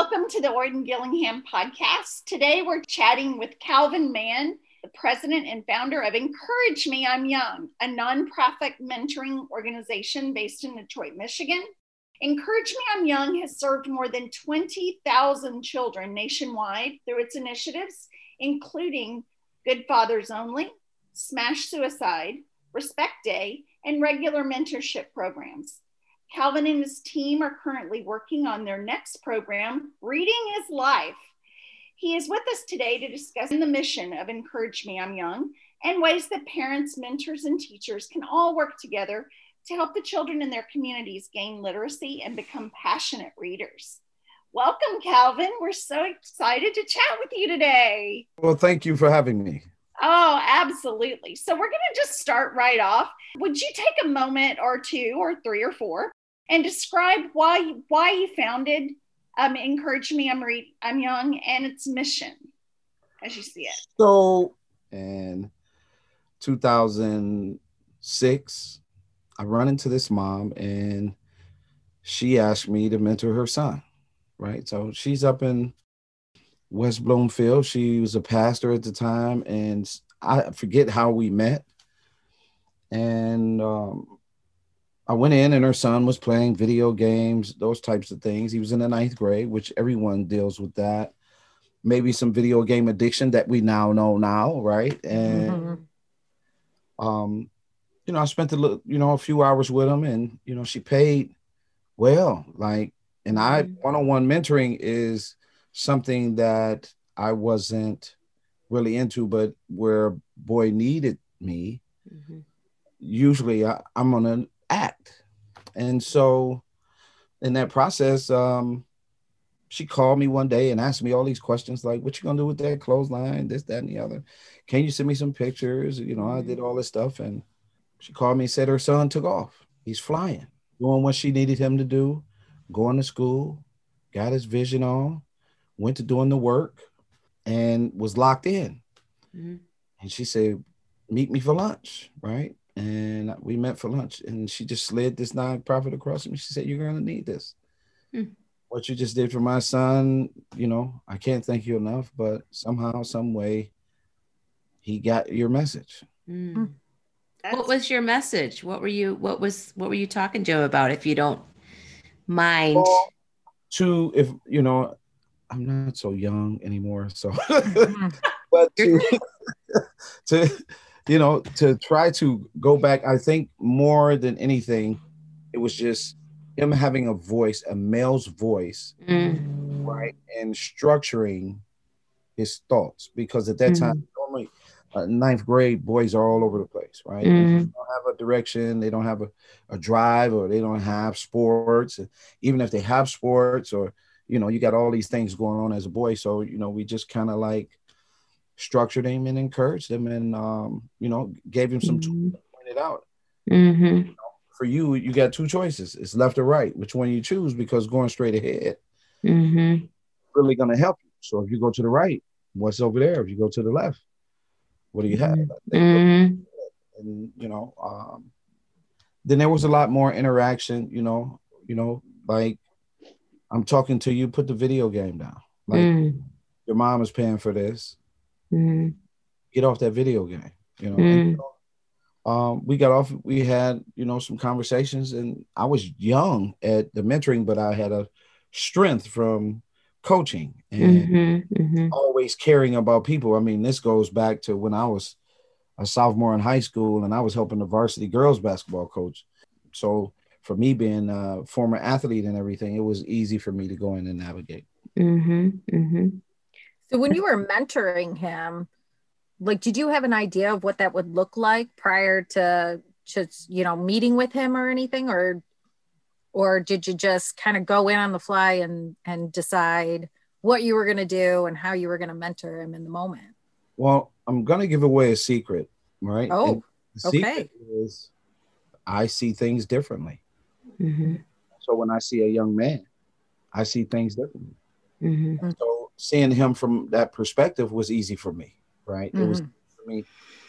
Welcome to the Orton Gillingham podcast. Today we're chatting with Calvin Mann, the president and founder of Encourage Me I'm Young, a nonprofit mentoring organization based in Detroit, Michigan. Encourage Me I'm Young has served more than 20,000 children nationwide through its initiatives, including Good Fathers Only, Smash Suicide, Respect Day, and regular mentorship programs. Calvin and his team are currently working on their next program, Reading is Life. He is with us today to discuss the mission of Encourage Me I'm Young and ways that parents, mentors, and teachers can all work together to help the children in their communities gain literacy and become passionate readers. Welcome, Calvin. We're so excited to chat with you today. Well, thank you for having me. Oh, absolutely. So, we're going to just start right off. Would you take a moment or two, or three or four, and describe why why you founded um, Encourage Me I'm, Re- I'm Young and its mission as you see it? So, in 2006, I run into this mom and she asked me to mentor her son, right? So she's up in West Bloomfield. She was a pastor at the time, and I forget how we met. And um, I went in, and her son was playing video games, those types of things. He was in the ninth grade, which everyone deals with that. Maybe some video game addiction that we now know now, right? And mm-hmm. um, you know, I spent a little, you know, a few hours with him, and you know, she paid well. Like, and I mm-hmm. one-on-one mentoring is something that I wasn't really into, but where boy needed me, mm-hmm. usually I, am gonna act. And so in that process, um, she called me one day and asked me all these questions like, what you gonna do with that clothesline, this, that, and the other. Can you send me some pictures? You know, I did mm-hmm. all this stuff. And she called me and said her son took off. He's flying, doing what she needed him to do, going to school, got his vision on, went to doing the work and was locked in. Mm-hmm. And she said, Meet me for lunch, right? And we met for lunch. And she just slid this nonprofit across me. She said, You're going to need this. Mm-hmm. What you just did for my son, you know, I can't thank you enough, but somehow, some way, he got your message. Mm. What was your message? What were you what was what were you talking to him about if you don't mind? Well, to if you know I'm not so young anymore. So, mm-hmm. but to, to, you know, to try to go back, I think more than anything, it was just him having a voice, a male's voice, mm. right, and structuring his thoughts. Because at that mm. time, normally, uh, ninth grade boys are all over the place, right? Mm. They don't have a direction, they don't have a, a drive, or they don't have sports. Even if they have sports or you know, you got all these things going on as a boy. So, you know, we just kind of like structured him and encouraged him and, um, you know, gave him some mm-hmm. tools, pointed out. Mm-hmm. You know, for you, you got two choices. It's left or right. Which one you choose? Because going straight ahead mm-hmm. really going to help you. So if you go to the right, what's over there? If you go to the left, what do you have? Mm-hmm. And you know, um, then there was a lot more interaction. You know, you know, like I'm talking to you, put the video game down. Like mm. your mom is paying for this. Mm. Get off that video game. You know, mm. and, you know, um, we got off, we had, you know, some conversations and I was young at the mentoring, but I had a strength from coaching and mm-hmm, mm-hmm. always caring about people. I mean, this goes back to when I was a sophomore in high school and I was helping the varsity girls basketball coach. So for me being a former athlete and everything, it was easy for me to go in and navigate. Mm-hmm, mm-hmm. So when you were mentoring him, like, did you have an idea of what that would look like prior to just, you know, meeting with him or anything, or, or did you just kind of go in on the fly and and decide what you were going to do and how you were going to mentor him in the moment? Well, I'm going to give away a secret, right? Oh, okay. Is I see things differently. Mm-hmm. So when I see a young man, I see things differently. Mm-hmm. So seeing him from that perspective was easy for me, right? Mm-hmm. It was mm-hmm. for me.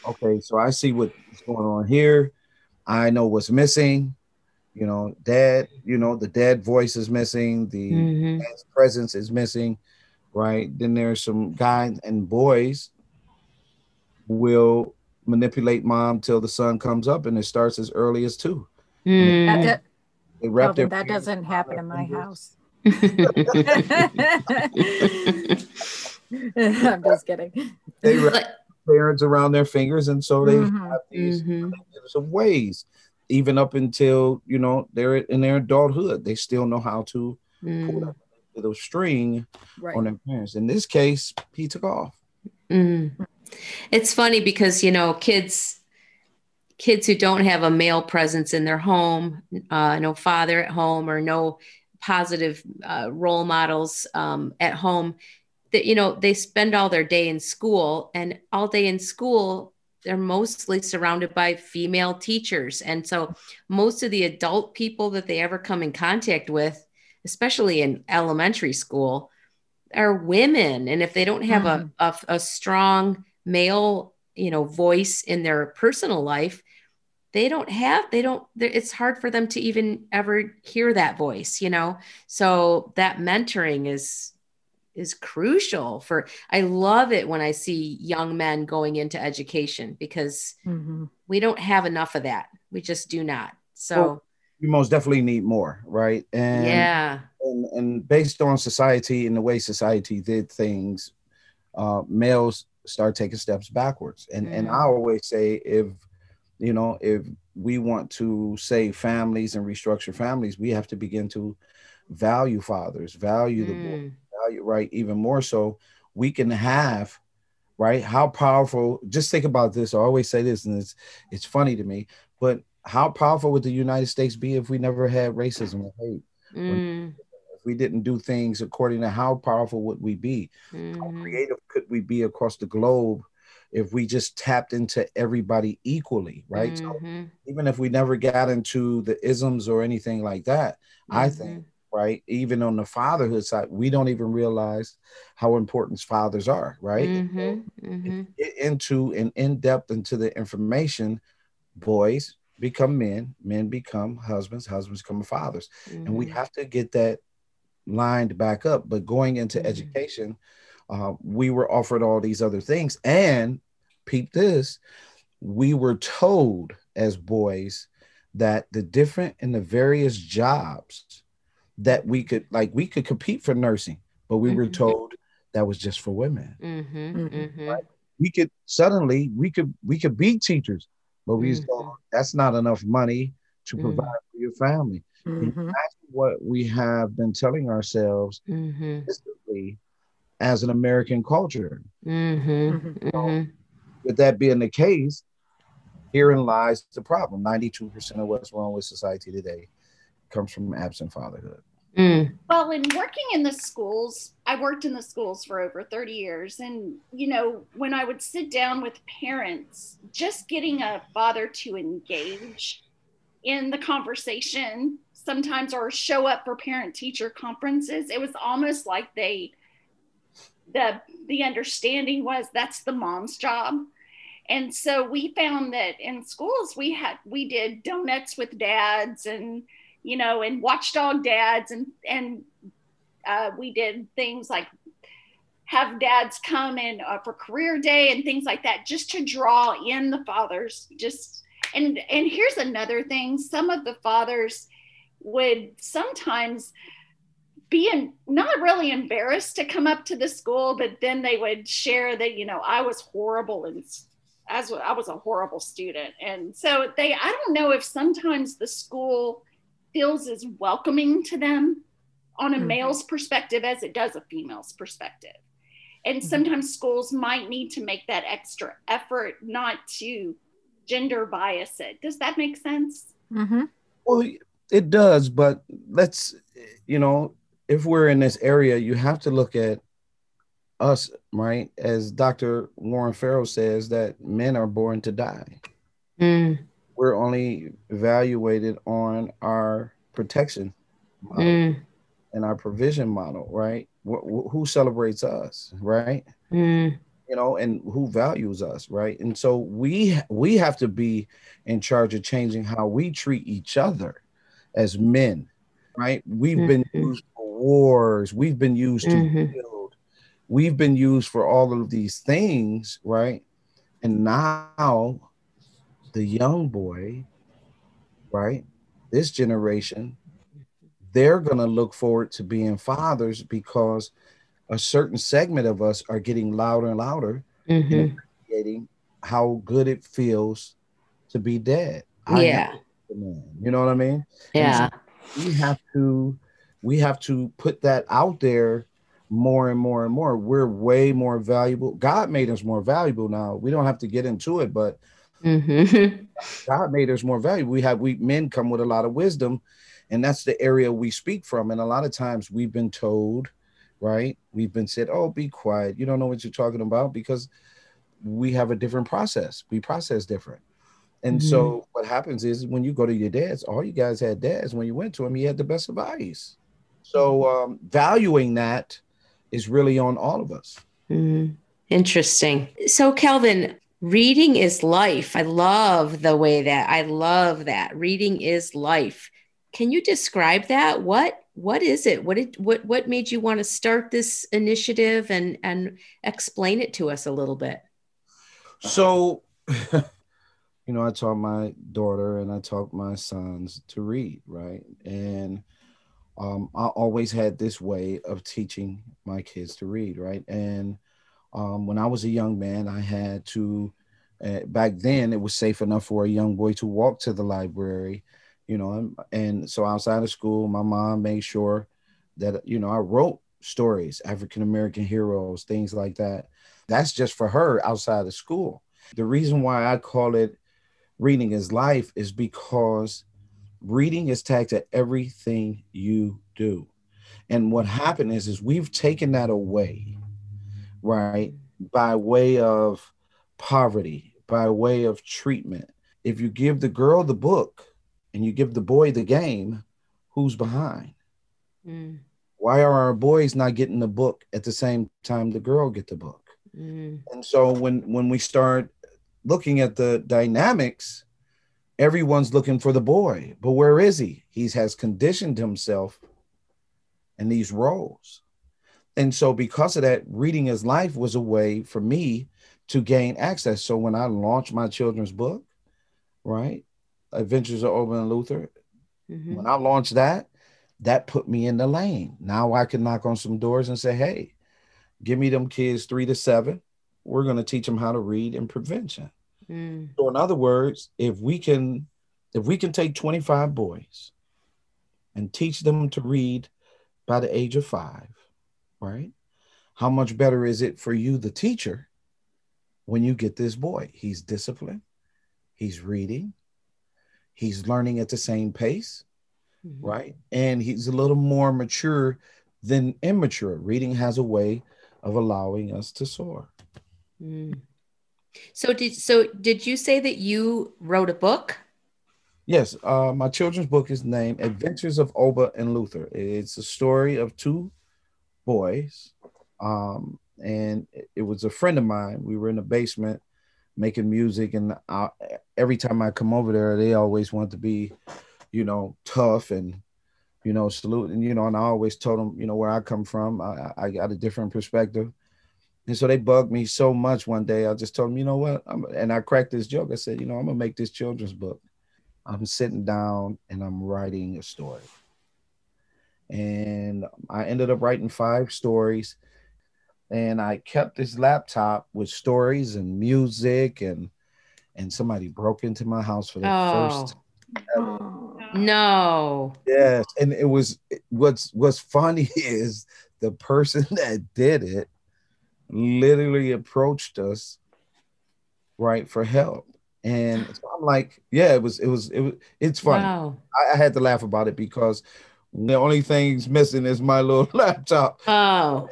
Okay, so I see what's going on here. I know what's missing. you know, dad, you know, the dad voice is missing, the mm-hmm. presence is missing, right? Then there's some guys and boys will manipulate mom till the sun comes up, and it starts as early as two. Mm. That, they wrap their that doesn't happen in my house. I'm just kidding. They wrap parents around their fingers, and so they mm-hmm. have these mm-hmm. of ways, even up until you know they're in their adulthood, they still know how to mm. pull that little string right. on their parents. In this case, he took off. Mm. It's funny because you know kids kids who don't have a male presence in their home, uh, no father at home, or no positive uh, role models um, at home, that you know they spend all their day in school, and all day in school they're mostly surrounded by female teachers, and so most of the adult people that they ever come in contact with, especially in elementary school, are women, and if they don't have mm. a, a, a strong male you know voice in their personal life they don't have they don't it's hard for them to even ever hear that voice you know so that mentoring is is crucial for i love it when i see young men going into education because mm-hmm. we don't have enough of that we just do not so well, you most definitely need more right and yeah and, and based on society and the way society did things uh males start taking steps backwards. And mm. and I always say if you know if we want to save families and restructure families, we have to begin to value fathers, value the boy, mm. value right even more so we can have right how powerful just think about this i always say this and it's it's funny to me but how powerful would the united states be if we never had racism and hate mm if we didn't do things according to how powerful would we be? Mm-hmm. How creative could we be across the globe if we just tapped into everybody equally, right? Mm-hmm. So even if we never got into the isms or anything like that, mm-hmm. I think right? Even on the fatherhood side, we don't even realize how important fathers are, right? Mm-hmm, mm-hmm. Get into and in depth into the information, boys become men, men become husbands, husbands become fathers, and we mm-hmm. have to get that lined back up. But going into mm-hmm. education, uh, we were offered all these other things. And peep this, we were told as boys that the different and the various jobs that we could like we could compete for nursing, but we mm-hmm. were told that was just for women. Mm-hmm. mm-hmm. Right? We could suddenly we could we could be teachers, but we mm-hmm. told that's not enough money to mm. provide for your family. Mm-hmm. That's what we have been telling ourselves mm-hmm. As an American culture. Mm-hmm. mm-hmm. So, mm-hmm. with that being the case, herein lies the problem. 92% of what's wrong with society today comes from absent fatherhood. Mm. Well, in working in the schools, I worked in the schools for over 30 years. And, you know, when I would sit down with parents, just getting a father to engage in the conversation sometimes or show up for parent teacher conferences it was almost like they the the understanding was that's the mom's job. And so we found that in schools we had we did donuts with dads and you know and watchdog dads and and uh, we did things like have dads come in uh, for career day and things like that just to draw in the fathers just and and here's another thing. Some of the fathers would sometimes be in, not really embarrassed to come up to the school but then they would share that you know i was horrible and as i was a horrible student and so they i don't know if sometimes the school feels as welcoming to them on a mm-hmm. male's perspective as it does a female's perspective and mm-hmm. sometimes schools might need to make that extra effort not to gender bias it. Does that make sense? Mm-hmm. Well, it does, but let's, you know, if we're in this area, you have to look at us, right? As Dr. Warren Farrell says, that men are born to die. Mm. We're only evaluated on our protection model mm. and our provision model, right? Wh- wh- who celebrates us, right? Mm you know and who values us right and so we we have to be in charge of changing how we treat each other as men, right? We've mm-hmm. been used wars, we've been used to mm-hmm. build, we've been used for all of these things, right? And now the young boy, right? This generation, they're going to look forward to being fathers because a certain segment of us are getting louder and louder mm-hmm. and how good it feels to be dead. Yeah. You know what I mean? Yeah. So we have to we have to put that out there more and more and more. We're way more valuable. God made us more valuable now. We don't have to get into it, but mm-hmm. God made us more valuable. We have we men come with a lot of wisdom, and that's the area we speak from. And a lot of times we've been told, right? We've been said, "Oh, be quiet. You don't know what you're talking about," because we have a different process. We process different. And mm-hmm. so what happens is when you go to your dad's, all you guys had dads. When you went to him, he had the best advice. So um, valuing that is really on all of us. Mm-hmm. Interesting. So Calvin, reading is life. I love the way that I love that reading is life. Can you describe that? What what is it? What did what what made you want to start this initiative and and explain it to us a little bit? So you know, I taught my daughter and I taught my sons to read, right? And um, I always had this way of teaching my kids to read, right? And um, when I was a young man, I had to, uh, back then, it was safe enough for a young boy to walk to the library, you know, and, and so outside of school, my mom made sure that, you know, I wrote stories, African American heroes, things like that. That's just for her outside of school. The reason why I call it reading is life is because reading is tagged to everything you do. And what happened is, is we've taken that away, right? By way of poverty, by way of treatment. If you give the girl the book and you give the boy the game, who's behind? Mm. Why are our boys not getting the book at the same time the girl get the book? Mm. And so when when we start looking at the dynamics, everyone's looking for the boy. But where is he? He has conditioned himself in these roles. And so, because of that, reading is life was a way for me to gain access. So, when I launched my children's book, right, Adventures of and Luther, mm-hmm. when I launched that, that put me in the lane. Now I can knock on some doors and say, hey, give me them kids three to seven we're going to teach them how to read in prevention. Mm. So in other words, if we can if we can take 25 boys and teach them to read by the age of 5, right? How much better is it for you the teacher when you get this boy? He's disciplined, he's reading, he's learning at the same pace, mm-hmm. right? And he's a little more mature than immature. Reading has a way of allowing us to soar. Mm. So did so did you say that you wrote a book? Yes, uh, my children's book is named Adventures of Oba and Luther. It's a story of two boys, um, and it was a friend of mine. We were in the basement making music, and I, every time I come over there, they always want to be, you know, tough and you know salute, and you know, and I always told them, you know, where I come from. I, I got a different perspective and so they bugged me so much one day. I just told them, you know what? I'm, and I cracked this joke. I said, you know, I'm gonna make this children's book. I'm sitting down and I'm writing a story. And I ended up writing five stories. And I kept this laptop with stories and music and and somebody broke into my house for the oh. first time. No. Yes. And it was what's what's funny is the person that did it literally approached us right for help. And so i'm like yeah it was it was it was it's funny. Wow. I, I, had to laugh about it because the only thing's missing is my little laptop. Oh.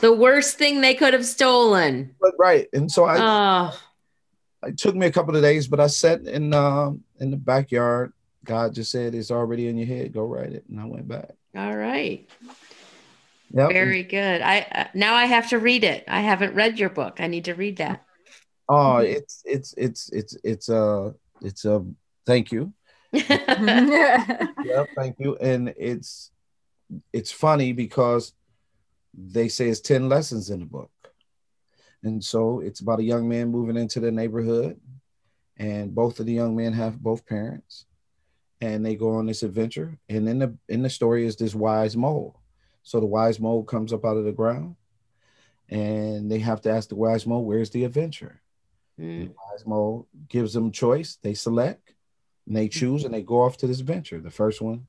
The worst thing they could have stolen. But right. And so i oh. it took me a couple of days but i sat in um in the backyard. God just said it's already in your head. Go write it. And i went back. All right Yep. Very good. I uh, now I have to read it. I haven't read your book. I need to read that. Oh, mm-hmm. it's it's it's it's it's a it's a thank you. yeah, thank you. And it's it's funny because they say it's 10 lessons in the book. And so it's about a young man moving into the neighborhood, and both of the young men have both parents, and they go on this adventure. And in the in the story is this wise mole. So the wise mole comes up out of the ground, and they have to ask the wise mole, "Where's the adventure?" Mm. The wise mole gives them choice. They select, and they choose, and they go off to this adventure. The first one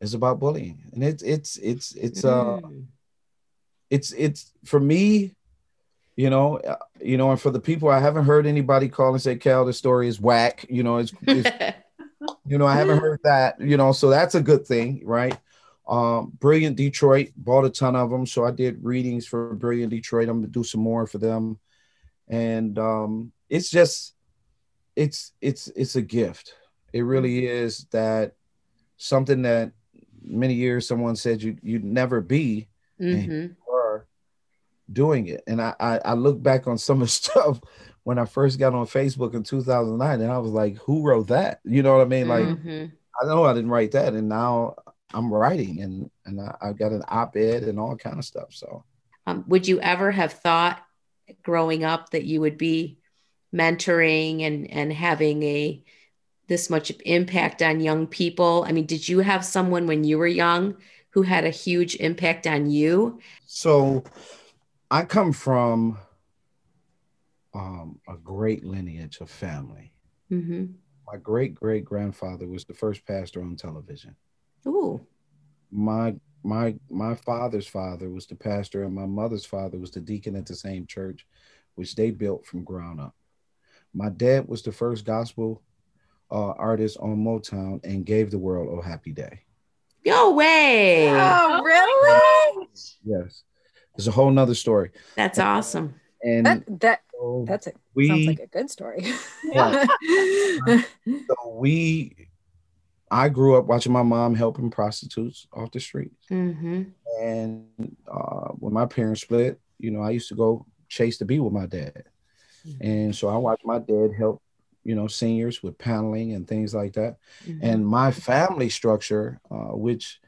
is about bullying, and it's it's it's it's uh, mm. it's it's for me you know uh, you know and for the people i haven't heard anybody call and say cal the story is whack you know it's, it's you know i haven't heard that you know so that's a good thing right um brilliant detroit bought a ton of them so i did readings for brilliant detroit i'm gonna do some more for them and um it's just it's it's it's a gift it really is that something that many years someone said you you'd never be mm-hmm doing it. And I, I, I look back on some of the stuff when I first got on Facebook in 2009, and I was like, who wrote that? You know what I mean? Like, mm-hmm. I know I didn't write that, and now I'm writing, and and I, I got an op-ed and all kind of stuff. So, um, would you ever have thought growing up that you would be mentoring and and having a this much impact on young people? I mean, did you have someone when you were young who had a huge impact on you? So I come from um, a great lineage of family. Mm-hmm. My great great grandfather was the first pastor on television. Ooh. My my my father's father was the pastor, and my mother's father was the deacon at the same church, which they built from ground up. My dad was the first gospel uh, artist on Motown and gave the world "Oh Happy Day." No way! Oh, really? Yes. It's a whole nother story. That's awesome. And that, that so that's a we, sounds like a good story. Yeah. so we I grew up watching my mom helping prostitutes off the street. Mm-hmm. And uh, when my parents split, you know, I used to go chase to be with my dad. Mm-hmm. And so I watched my dad help, you know, seniors with paneling and things like that. Mm-hmm. And my family structure, uh, which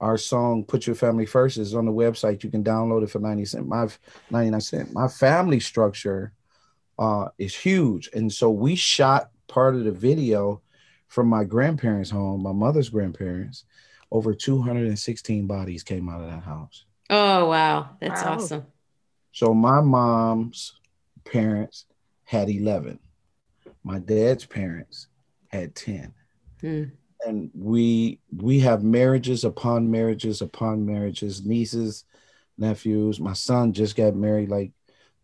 our song put your family first is on the website you can download it for 90 cent my 99 cent my family structure uh, is huge and so we shot part of the video from my grandparents home my mother's grandparents over 216 bodies came out of that house. Oh wow. That's wow. awesome. So my mom's parents had 11 my dad's parents had 10 hmm. And we we have marriages upon marriages upon marriages nieces nephews. My son just got married like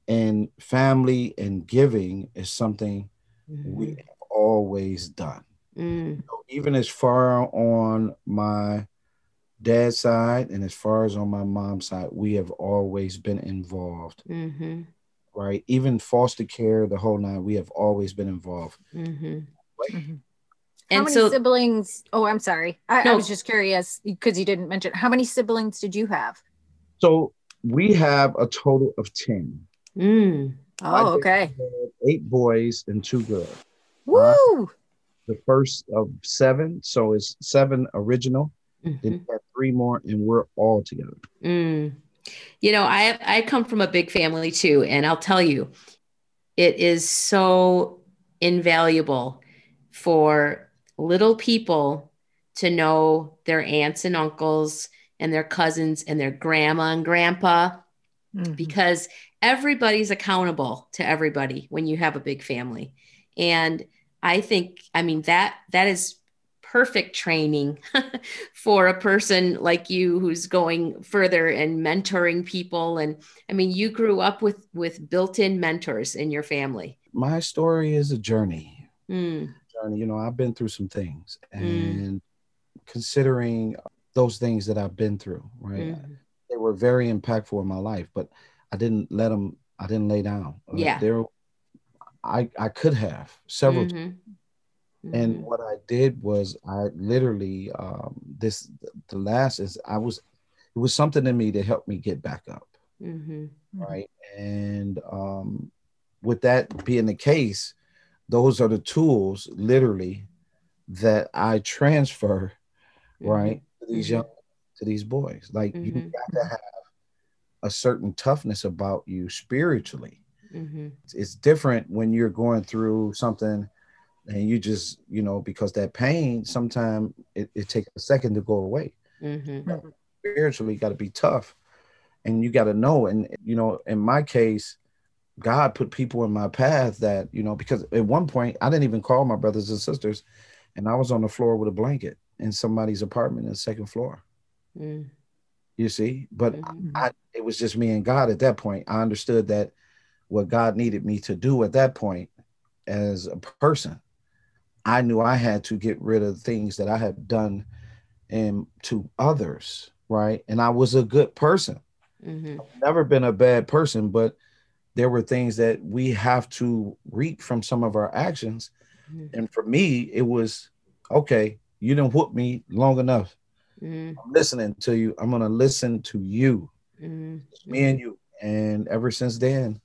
and family and giving is something mm-hmm. we have always done mm. so even as far on my dad's side and as far as on my mom's side we have always been involved mm-hmm. right even foster care the whole nine we have always been involved mm-hmm. mm-hmm. How many so, siblings? Oh, I'm sorry. I, no. I, was just curious because you didn't mention how many siblings did you have? So we have a total of 10. Mm. Oh, okay. Eight boys and two girls. Woo! Uh, the first of seven. So it's seven original. Mm-hmm. Then you have three more, and we're all together. Mm. You know, I I come from a big family too, and I'll tell you, it is so invaluable for little people to know their aunts and uncles and their cousins and their grandma and grandpa mm-hmm. because everybody's accountable to everybody when you have a big family and i think i mean that that is perfect training for a person like you who's going further and mentoring people and i mean you grew up with with built-in mentors in your family my story is a journey mm journey, you know, I've been through some things mm. and mm. considering those things that I've been through, right? Mm. They were very impactful in my life, but I didn't let them, I didn't lay down. Yeah. There, I, I could have several mm-hmm. times. And mm-hmm. what I did was I literally, um, this, the last is I was, it was something in me that helped me get back up. Mm-hmm. Right. And um, with that being the case, those are the tools literally that I transfer, Mm-hmm. right, to these Mhm. young to these boys. Like you Mhm. got to have a certain toughness about you spiritually. Mm-hmm. It's- It's different when you're going through something and you just, you know, because that pain sometimes it, it takes a second to go away. Mm-hmm. Spiritually, you got to be tough and you got to know. And, you know, in my case, God put people in my path that, you know, because at one point I didn't even call my brothers and sisters and I was on the floor with a blanket in somebody's apartment in the second floor, Mm-hmm. you see? But Mhm. I, it was just me and God at that point. I understood that what God needed me to do at that point as a person, I knew I had to get rid of things that I had done and to others, right? And I was a good person. Mm-hmm. Never been a bad person, but there were things that we have to reap from some of our actions. Mhm. And for me, it was okay, you didn't whoop me long enough. Mm-hmm. I'm listening to you. I'm gonna listen to you. Mm-hmm. me and you. And ever since then,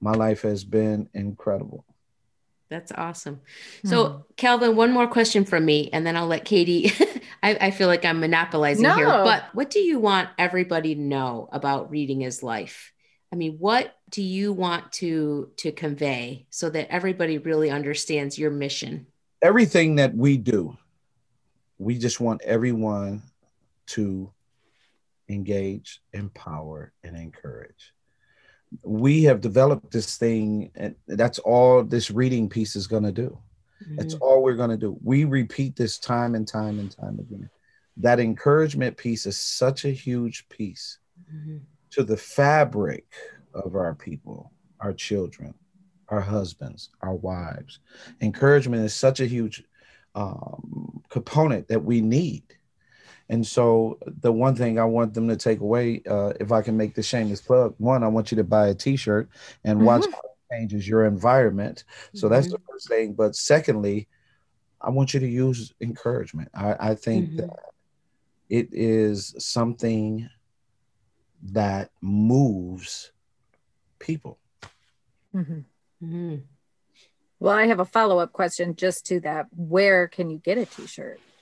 my life has been incredible. That's awesome. So, hmm. Calvin, one more question from me, and then I'll let Katie. I, I feel like I'm monopolizing here, but what do you want everybody to know about reading is life? I mean, what do you want to to convey so that everybody really understands your mission? Everything that we do, we just want everyone to engage, empower, and encourage. We have developed this thing, and that's all this reading piece is going to do. That's Mhm. all we're going to do. We repeat this time and time and time again. That encouragement piece is such a huge piece Mhm. to the fabric of our people, our children, our husbands, our wives. Encouragement is such a huge um, component that we need. And so, the one thing I want them to take away, uh, if I can make the shameless plug, one, I want you to buy a T-shirt and watch how it changes your environment. So that's the first thing. But secondly, I want you to use encouragement. I, I think Mhm. that it is something that moves people. Mhm. Mhm. Well, I have a follow up question just to that. Where can you get a t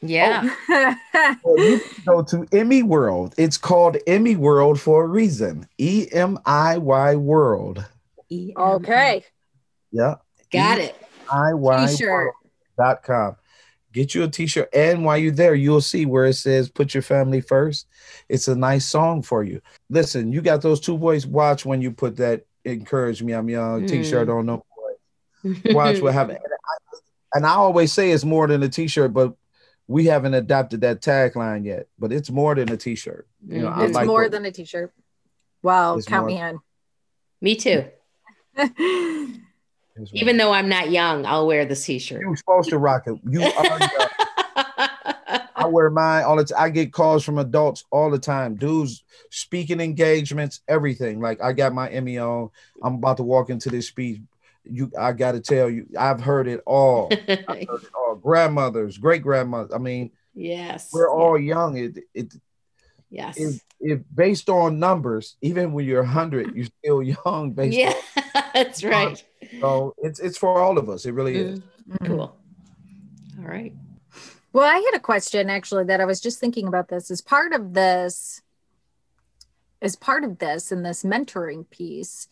shirt? Yeah. Well, you can go to Emmy World. It's called Emmy World for a reason. E M I Y World. E okay. Yeah. Got it. I Y T-shirt. dot com. Get you a t-shirt. And while you're there, you'll see where it says put your family first. It's a nice song for you. Listen, you got those two boys. Watch when you put that encourage me, I'm young Mm. t-shirt on them boys. Watch what happens. And I always say it's more than a t-shirt, but we haven't adopted that tagline yet. But it's more than a t-shirt. You know, I It's like more what- than a t shirt. Well, It's count more- me in. Me too. Even though I'm not young, I'll wear this t-shirt. you're supposed to rock it. You are. I wear mine all the time. I get calls from adults all the time. Dudes speaking engagements, everything. Like I got my Emmy on. I'm about to walk into this speech. You I gotta tell you, I've heard it all. I've heard it all. Grandmothers, great grandmothers. I mean, yes. we're all young. It it yes. if, if based on numbers, even when you're hundred, you're still young based yeah, that's right. so it's it's for all of us. It really is. Mm, Cool. All right. Well, I had a question actually that I was just thinking about this as part of this, as part of this and this mentoring piece.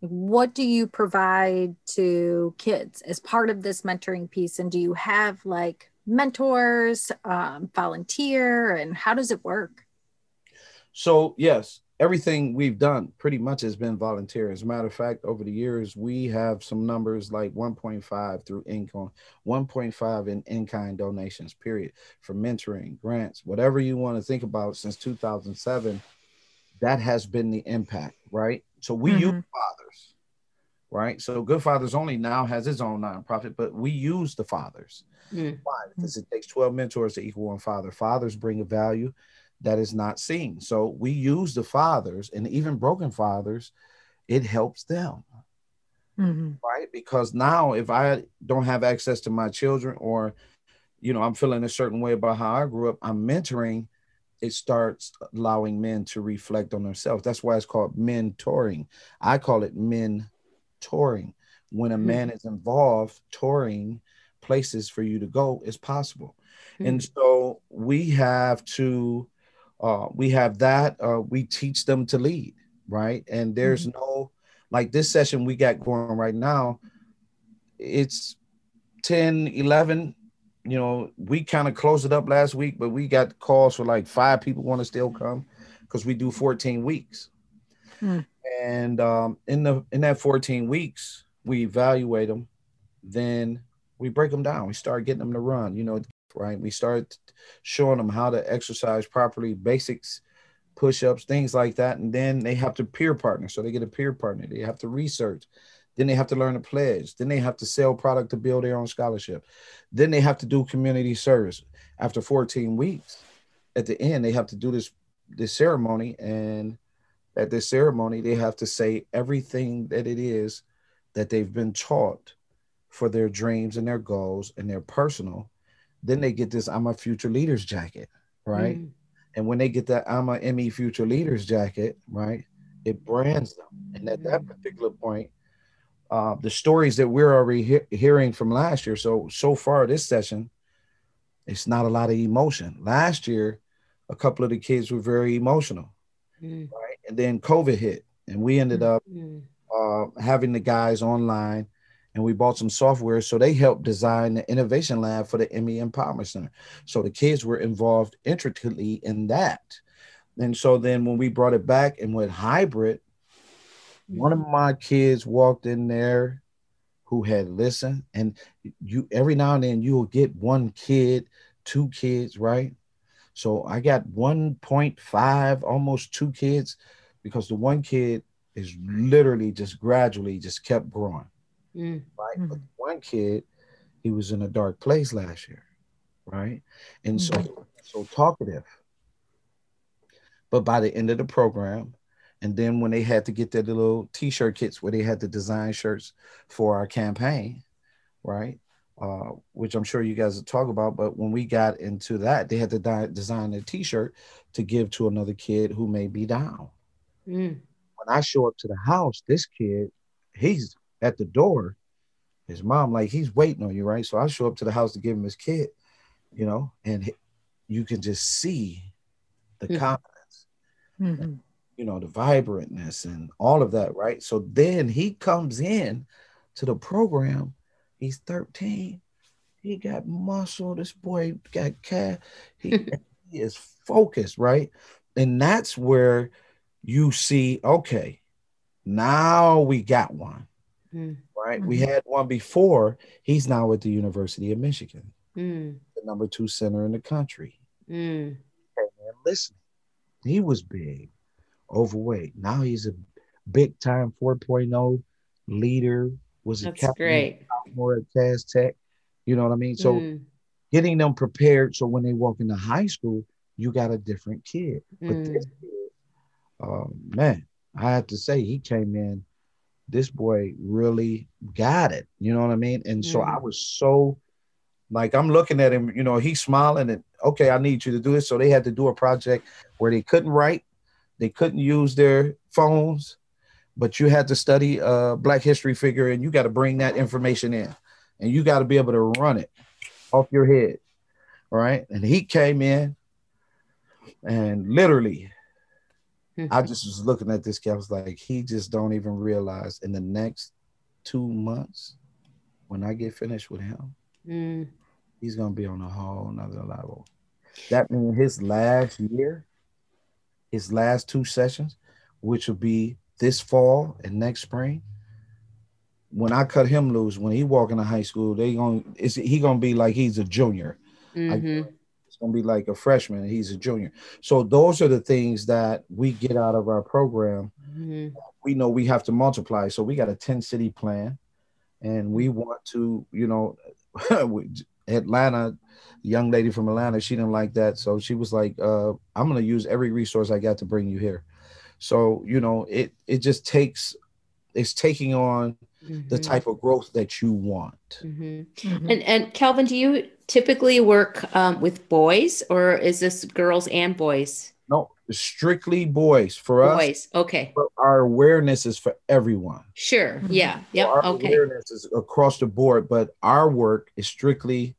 What do you provide to kids as part of this mentoring piece? And do you have like mentors, um, volunteer, and how does it work? So yes, everything we've done pretty much has been volunteer. As a matter of fact, over the years, we have some numbers like 1.5 through income, 1.5 in in-kind donations, period, for mentoring, grants, whatever you want to think about since 2007. That has been the impact, right? So we use Mhm. fathers, right? So Good Fathers Only now has its own nonprofit, but we use the fathers. Mm. Why? Because it takes 12 mentors to equal one father. Fathers bring a value that is not seen. So we use the fathers and even broken fathers, it helps them, Mhm. right? Because now if I don't have access to my children or, you know, I'm feeling a certain way about how I grew up, I'm mentoring, it starts allowing men to reflect on themselves. That's why it's called mentoring. I call it men touring. When a Hmm. man is involved touring places for you to go is possible. Mm-hmm. And so we have to, uh, we have that. Uh, we teach them to lead, right? And there's mm-hmm. no, like this session we got going right now, it's 10, 11. You know, we kind of closed it up last week, but we got calls for like five people want to still come because we do 14 weeks. Hmm. And um, in the in that 14 weeks, we evaluate them, then we break them down. We start getting them to run. You know, right? We start showing them how to exercise properly, basics, push-ups, things like that, and then they have to peer partner. So they get a peer partner. They have to research. Then they have to learn a pledge. Then they have to sell product to build their own scholarship. Then they have to do community service. After 14 weeks, at the end, they have to do this this ceremony, and at this ceremony, they have to say everything that it is that they've been taught for their dreams and their goals and their personal. Then they get this I'm a future leaders jacket, right? Mm. And when they get that I'm a ME future leaders jacket, right, it brands them. And at that particular point, uh, the stories that we're already he- hearing from last year. So so far this session, it's not a lot of emotion. Last year, a couple of the kids were very emotional, mm. right? And then COVID hit, and we ended up mm. uh, having the guys online, and we bought some software. So they helped design the innovation lab for the ME Empowerment Center. So the kids were involved intricately in that. And so then when we brought it back and went hybrid, one of my kids walked in there who had listened and you every now and then you'll get one kid two kids right so i got 1.5 almost two kids because the one kid is literally just gradually just kept growing mm. right mm-hmm. but one kid he was in a dark place last year right and mm-hmm. so so talkative but by the end of the program and then when they had to get their little t-shirt kits where they had to design shirts for our campaign, right? Uh, which I'm sure you guys will talk about. But when we got into that, they had to di- design a t-shirt to give to another kid who may be down. Mm. When I show up to the house, this kid, he's at the door. His mom, like, he's waiting on you, right? So I show up to the house to give him his kid, you know, and you can just see the mm-hmm. confidence. Mm-hmm you know, the vibrantness and all of that, right? So then he comes in to the program. He's 13. He got muscle. This boy got cat. He, he is focused, right? And that's where you see, okay, now we got one. Mm. Right. Mm-hmm. We had one before. He's now at the University of Michigan, mm. the number two center in the country. Mm. Man, listen, he was big overweight. Now he's a big time 4.0 leader. Was a captain great. more at Cass Tech. You know what I mean? So mm. getting them prepared so when they walk into high school, you got a different kid. Mm. But this kid, um, man, I have to say he came in. This boy really got it. You know what I mean? And mm. so I mm. was so like I'm looking at him, you know, he's smiling and okay, I need you to do this. So they had to do a project where they couldn't write they couldn't use their phones, but you had to study a Black history figure and you got to bring that information in and you got to be able to run it off your head. Right. And he came in and literally, I just was looking at this guy. I was like, he just don't even realize in the next two months, when I get finished with him, mm. he's gonna be on a whole nother level. That means his last year, his last two sessions, which will be this fall and next spring. When I cut him loose, when he walk into high school, they going is he gonna be like he's a junior. Mm-hmm. it's gonna be like a freshman and he's a junior. So those are the things that we get out of our program. Mm-hmm. We know we have to multiply. So we got a 10 city plan and we want to, you know, Atlanta young lady from Atlanta, she didn't like that. So she was like, uh, I'm gonna use every resource I got to bring you here. So, you know, it it just takes it's taking on mm-hmm. the type of growth that you want. Mm-hmm. Mm-hmm. And and Calvin, do you typically work um, with boys or is this girls and boys? No, strictly boys for us. Boys. Okay. But our awareness is for everyone. Sure. Mm-hmm. Yeah. Yep. Our Okay. awareness is across the board, but our work is strictly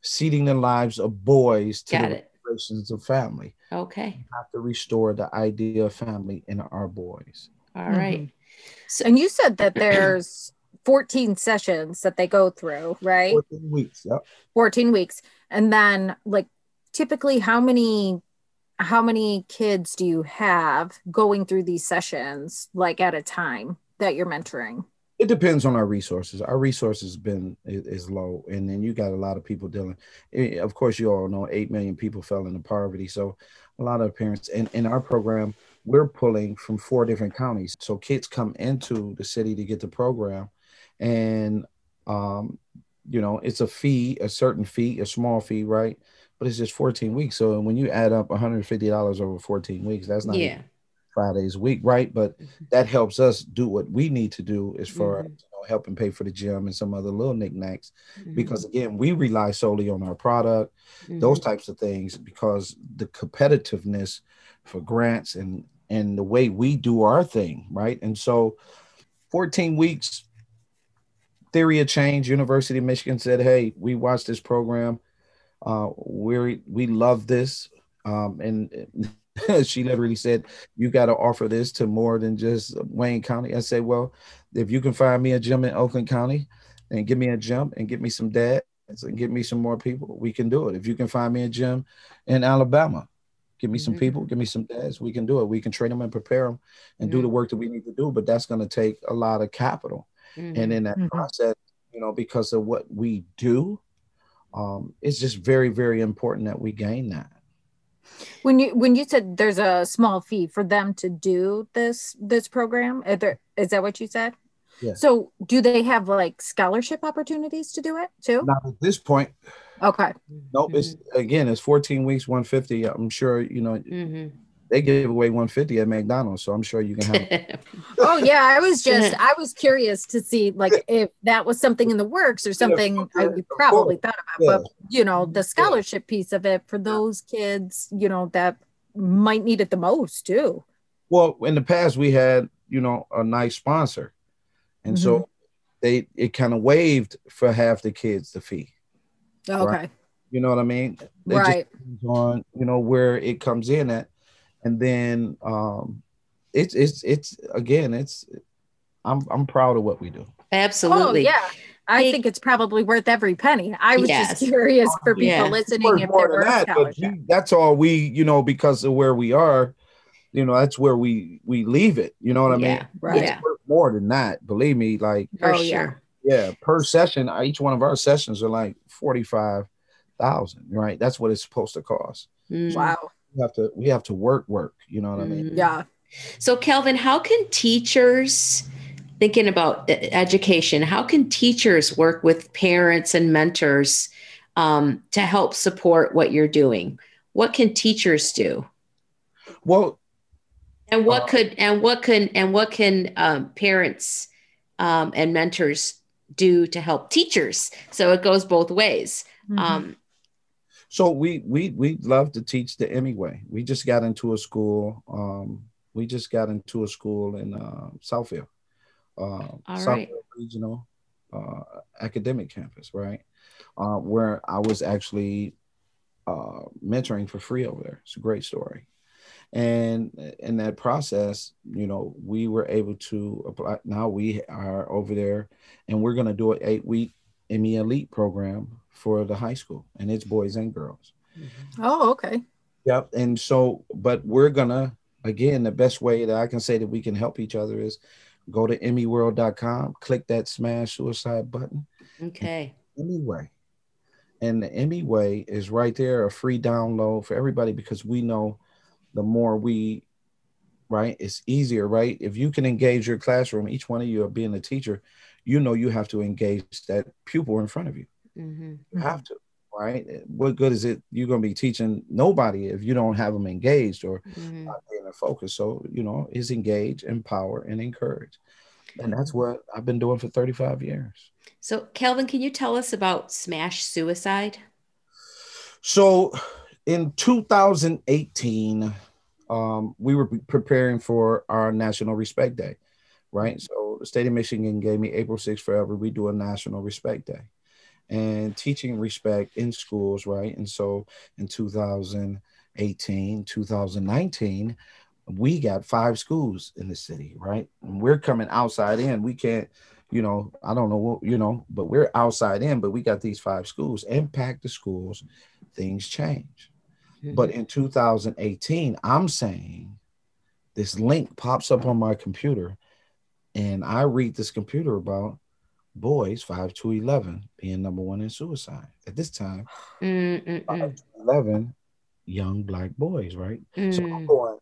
seeding the lives of boys to Got the it. generations of family. Okay. We have to restore the idea of family in our boys. All right. Mm-hmm. So, And you said that there's 14 sessions that they go through, right? 14 weeks. Yep. 14 weeks. And then like typically how many how many kids do you have going through these sessions like at a time that you're mentoring? It depends on our resources. Our resources been is, is low, and then you got a lot of people dealing. eh, Of course, you all know eight million people fell into poverty, so a lot of parents. And in our program, we're pulling from four different counties, so kids come into the city to get the program, and um, you know it's a fee, a certain fee, a small fee, right? But it's just 14 weeks. So when you add up 150 dollars over 14 weeks, that's not yeah. even five days a week, right? But that helps us do what we need to do as far as Mhm. you know, helping pay for the gym and some other little knickknacks. Mhm. Because again, we rely solely on our product, Mhm. those types of things, because the competitiveness for grants and and the way we do our thing, right? And so 14 weeks, theory of change, University of Michigan said, hey, we watched this program. Uh, we we love this. Um, and she literally said, "You got to offer this to more than just Wayne County." I said, "Well, if you can find me a gym in Oakland County, and give me a gym and get me some dads and get me some more people, we can do it. If you can find me a gym in Alabama, give me some Mhm. people, give me some dads, we can do it. We can train them and prepare them and do the work that we need to do. But that's going to take a lot of capital, Mhm. and in that Mhm. process, you know, because of what we do." Um, it's just very, very important that we gain that. When you when you said there's a small fee for them to do this this program, is, there, is that what you said? Yeah. So do they have like scholarship opportunities to do it too? not at this point, Okay. nope. It's again, it's 14 weeks, 150. I'm sure you know Mhm. They give away 150 at McDonald's, so I'm sure you can have. Oh yeah, I was just I was curious to see like if that was something in the works or something I yeah, we of probably thought about. Yeah. But you know, the scholarship piece of it for those kids, you know, that might need it the most too. well, in the past we had you know a nice sponsor, and so Mm-hmm. they it kind of waived for half the kids the fee. Okay. You know what I mean? It Right. depends on you know where it comes in at, and then um, it's it's it's again it's I'm I'm proud of what we do. Absolutely. Oh yeah. I Hey- think it's probably worth every penny. I was Yes. just curious for people Yeah. listening if more there were that, but you, that's all we you know because of where we are. You know that's where we we leave it. You know what I mean? Yeah. Right. Yeah. Worth more than that. Believe me, like For Oh, yeah. sure. yeah, per session, uh, each one of our sessions are like forty five thousand. Right? That's what it's supposed to cost. Mhm. Wow. We have to we have to work work. You know what I mean? Mhm. Yeah. So, Calvin, how can teachers, thinking about education, how can teachers work with parents and mentors um, to help support what you're doing? What can teachers do? Well, And what Uh, could and what can and what can um, parents um, and mentors do to help teachers? So it goes both ways. Mhm. So we we we love to teach the Emmy way. We just got into a school. Um, we just got into a school in uh, Southfield, uh, All Southfield right. Regional uh, Academic Campus, right? Uh, where I was actually uh, mentoring for free over there. It's a great story. And in that process, you know, we were able to apply. Now we are over there, and we're going to do an eight-week Emmy Elite program for the high school, and it's boys and girls. Mm-hmm. Oh, okay. Yep. And so, but we're gonna again, the best way that I can say that we can help each other is go to emiyworld.com, click that smash suicide button, okay. Emmy Way. And the Emmy Way is right there, a free download for everybody because we know the more we right, it's easier, right? If you can engage your classroom, each one of you are being a teacher, you know you have to engage that pupil in front of you. Mhm. You have to, right? What good is it? You're gonna be teaching nobody if you don't have them engaged or Mhm. not being. So, you know, is engage, empower, and encourage. And that's what I've been doing for 35 years. So, Calvin, can you tell us about Smash Suicide? So in 2018, um, we were preparing for our National Respect Day, right? So the state of Michigan gave me April 6th forever. We do a National Respect Day and teaching respect in schools, right? And so in 2018, 2019, we got five schools in the city, right? And we're coming outside in. We can't, you know, I don't know what, you know, but we're outside in, but we got these five schools. Impact the schools, things change. Mm-hmm. But in 2018, I'm saying this link pops up on my computer and I read this computer about boys 5 to 11 being number one in suicide. At this time 11 young black boys right? Mm. so i'm mm. going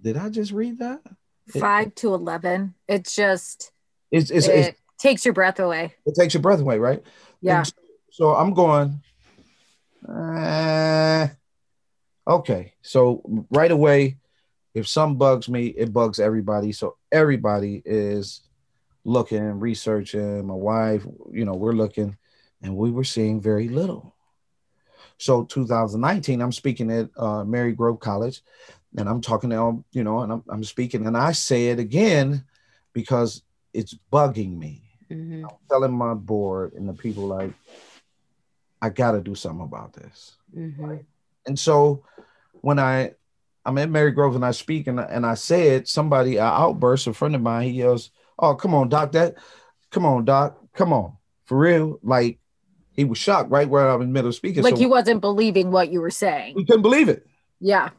did i just read that? 5 it, to 11 it's just it's, it's, it it's, takes your breath away. It takes your breath away right? Yeah. so, so, i'm going uh, okay. So right away if some bugs me it bugs everybody. So everybody is looking, researching, my wife, you know, we're looking, and we were seeing very little. So 2019, I'm speaking at uh, Marygrove College, and I'm talking to you know, and I'm, I'm speaking, and I say it again because it's bugging me. Mm-hmm. I'm telling my board and the people like, I got to do something about this. Mm-hmm. Right? And so when I I'm at Marygrove and I speak and, and I said somebody an outburst, a friend of mine, he yells, Oh, come on, Doc. That come on, Doc. Come on. For real. Like he was shocked right where I was in the middle of speaking. Like so, he wasn't believing what you were saying. He couldn't believe it. Yeah.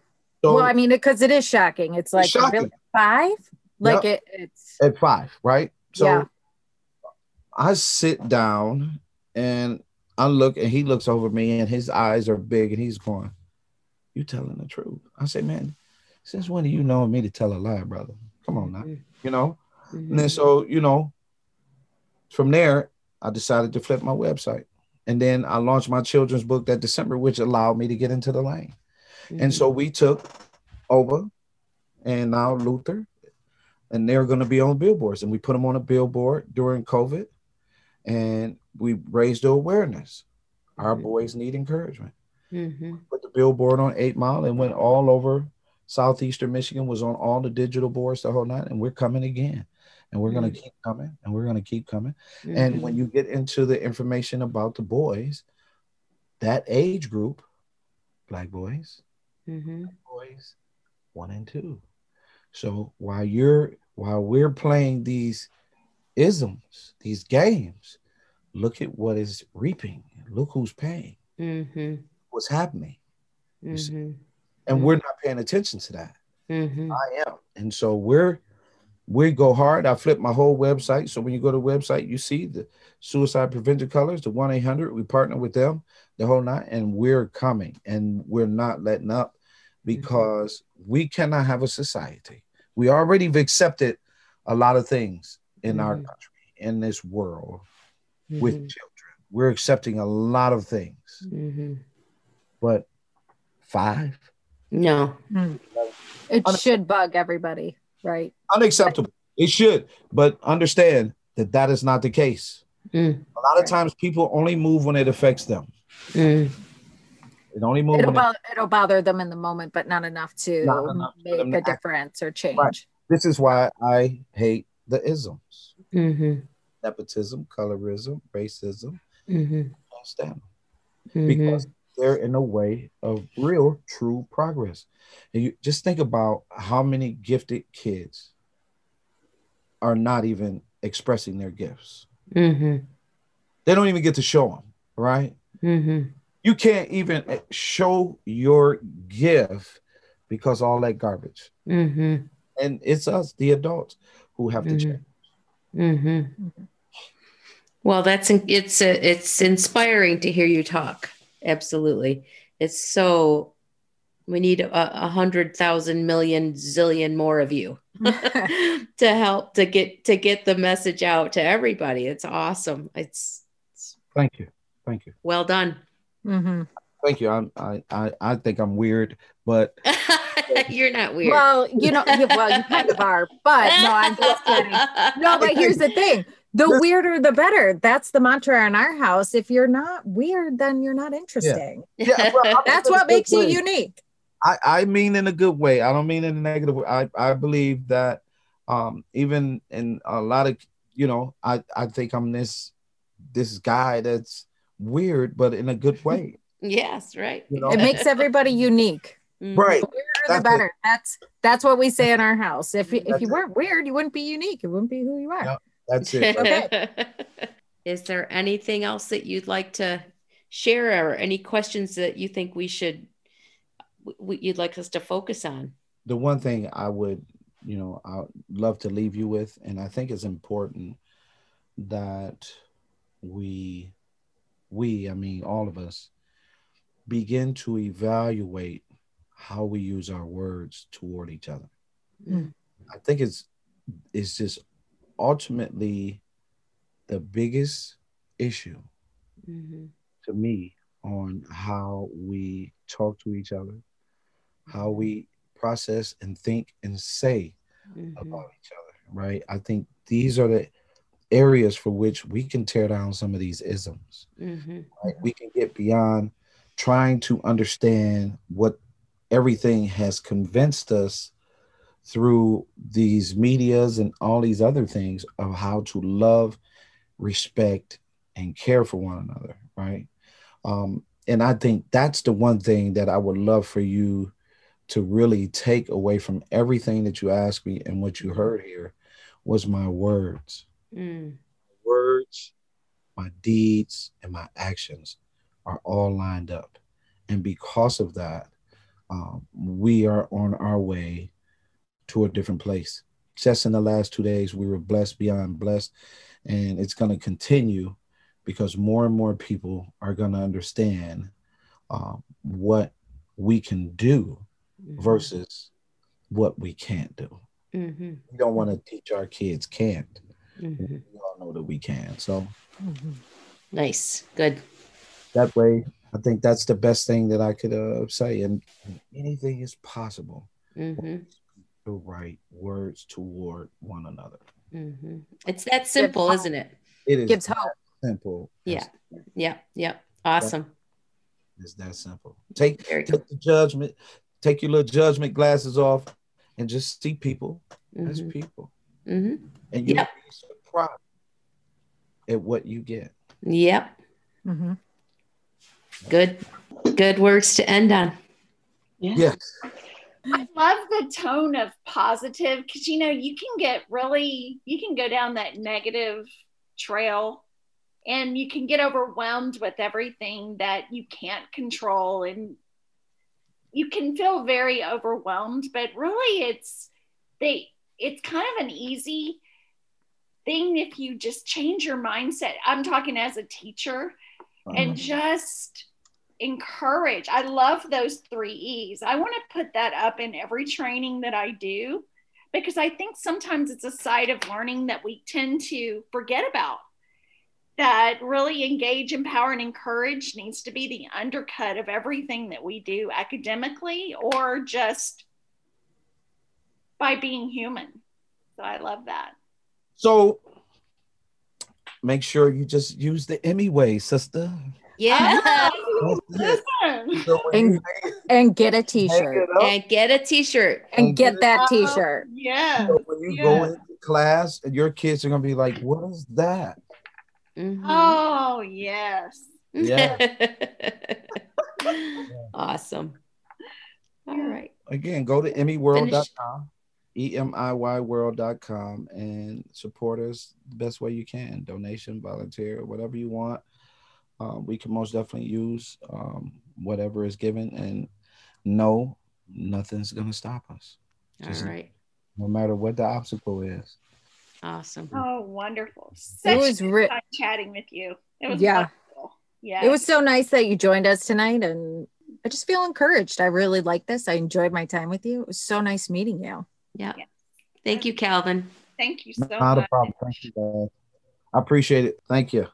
So, well, I mean, because it is shocking. It's like shocking. five. Like yep. it, it's at five, right? So yeah. I sit down and I look and he looks over me and his eyes are big and he's going, You telling the truth. I say, Man, since when do you know me to tell a lie, brother? Come on now. Mm-hmm. You know? Mm-hmm. And then so, you know, from there, I decided to flip my website. And then I launched my children's book that December, which allowed me to get into the lane. Mm-hmm. And so we took over and now Luther, and they're going to be on billboards. And we put them on a billboard during COVID and we raised the awareness. Our mm-hmm. boys need encouragement. Mm-hmm. Put the billboard on Eight Mile and went all over southeastern Michigan, was on all the digital boards the whole night, and we're coming again and we're mm-hmm. going to keep coming and we're going to keep coming mm-hmm. and when you get into the information about the boys that age group black boys mm-hmm. black boys one and two so while you're while we're playing these isms these games look at what is reaping look who's paying mm-hmm. what's happening mm-hmm. and we're not paying attention to that mm-hmm. i am and so we're we go hard. I flip my whole website. So when you go to the website, you see the suicide prevention colors, the 1 800. We partner with them the whole night, and we're coming and we're not letting up because we cannot have a society. We already have accepted a lot of things in mm-hmm. our country, in this world mm-hmm. with children. We're accepting a lot of things. Mm-hmm. But five? No. Mm. It should bug everybody right? Unacceptable. It should, but understand that that is not the case. Mm. A lot of times, people only move when it affects them. Mm. It only move. It'll, bother, it, will bother them in the moment, but not enough to not enough make a difference or change. Right. This is why I hate the isms: mm-hmm. nepotism, colorism, racism. Mm-hmm. Can't stand them mm-hmm. because they're in a way of real, true progress. And you just think about how many gifted kids are not even expressing their gifts. Mm-hmm. They don't even get to show them, right? Mm-hmm. You can't even eh, show your gift because all that garbage. Mm-hmm. And it's us, the adults, who have to mm-hmm. change. Mm-hmm. Well, that's it's it's inspiring to hear you talk absolutely. It's so we need a, a hundred thousand million zillion more of you to help to get to get the message out to everybody. It's awesome. It's, it's thank you, thank you. Well done. Mm-hmm. Thank you. I'm, I I I think I'm weird, but you're not weird. Well, you know, well, you kind of are, but no, I'm just kidding. No, but here's the thing: the weirder the better that's the mantra in our house if you're not weird then you're not interesting yeah. yeah well, that's what makes you unique I, I mean in a good way. I don't mean in a negative way. I, I believe that um, even in a lot of you know, I, I think I'm this this guy that's weird, but in a good way. yes, right. You know? It makes everybody unique. Mm. Right. The weirder the That's it. better. That's that's what we say in our house. If you, if That's you weren't weird, you wouldn't be unique. It wouldn't be who you are. Yeah. That's it. Okay. Is there anything else that you'd like to share or any questions that you think we should w- you'd like us to focus on? the one thing I would, you know, I love to leave you with, and I think it's important that we, we, I mean, all of us, begin to evaluate how we use our words toward each other. Mm. I think it's it's just ultimately the biggest issue Mhm. to me on how we talk to each other, how we process and think and say Mhm. about each other, right? I think these are the areas for which we can tear down some of these isms, Mhm. right? We can get beyond trying to understand what everything has convinced us through these medias and all these other things of how to love, respect, and care for one another, right? Um, and I think that's the one thing that I would love for you to really take away from everything that you asked me and what you heard here was my words. Mm. Words, my deeds, and my actions are all lined up. And because of that, um, we are on our way to a different place. Just in the last two days, we were blessed beyond blessed, and it's going to continue because more and more people are going to understand um, what we can do Mhm. versus what we can't do. Mhm. We don't want to teach our kids can't. Mhm. We all know that we can. So Mhm. Nice. Good. that way, I think that's the best thing that I could uh, say. And anything is possible. Mhm. The right words toward one another. Mhm. It's that simple, isn't it? It is Gives that hope. simple. Yeah. Yeah. Yeah. Awesome. It's that simple. Take Very take the judgment, take your little judgment glasses off, and just see people as Mhm. people. Mhm. And you'll Yep. be surprised at what you get. Yep. Mm-hmm. Good. Good words to end on. Yes. I love the tone of positive because you know you can get really you can go down that negative trail and you can get overwhelmed with everything that you can't control and you can feel very overwhelmed but really it's they it's kind of an easy thing if you just change your mindset i'm talking as a teacher and uh-huh. just encourage. I love those three E's. I want to put that up in every training that I do because I think sometimes it's a side of learning that we tend to forget about. That really engage, empower, and encourage needs to be the undercut of everything that we do academically or just by being human. So I love that. So make sure you just use the Emmy way, sister. Yeah. Oh. So when And get a hang t-shirt. and get a t-shirt. And get that oh, t-shirt. Yeah. so when you go Yeah. into class, and your kids are gonna be like, "What is that?" Mhm. Oh, yes. Yeah. awesome. All right. Again, go to emiyworld.com, e m i y world.com, and support us the best way you can. Donation, volunteer, whatever you want. Um, we can most definitely use um, whatever is given, and no, nothing's gonna stop us, Just- right. no matter what the obstacle is. Awesome. Oh, wonderful. Such It was a good ri- time chatting with you. It was Yeah. wonderful. Yeah. It was so nice that you joined us tonight and I just feel encouraged. I really like this. I enjoyed my time with you. It was so nice meeting you. Yeah. Yeah. Thank you, Calvin. Thank you so Not much. a problem. Thank you, guys. I appreciate it. Thank you.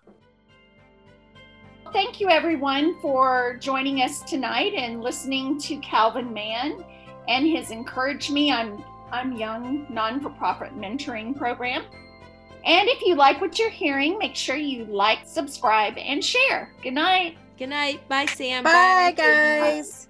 Thank you, everyone, for joining us tonight and listening to Calvin Mann and his Encourage Me I'm, I'm Young non for profit mentoring program. And if you like what you're hearing, make sure you like, subscribe, and share. Good night. Good night. Bye, Sam. Bye, guys.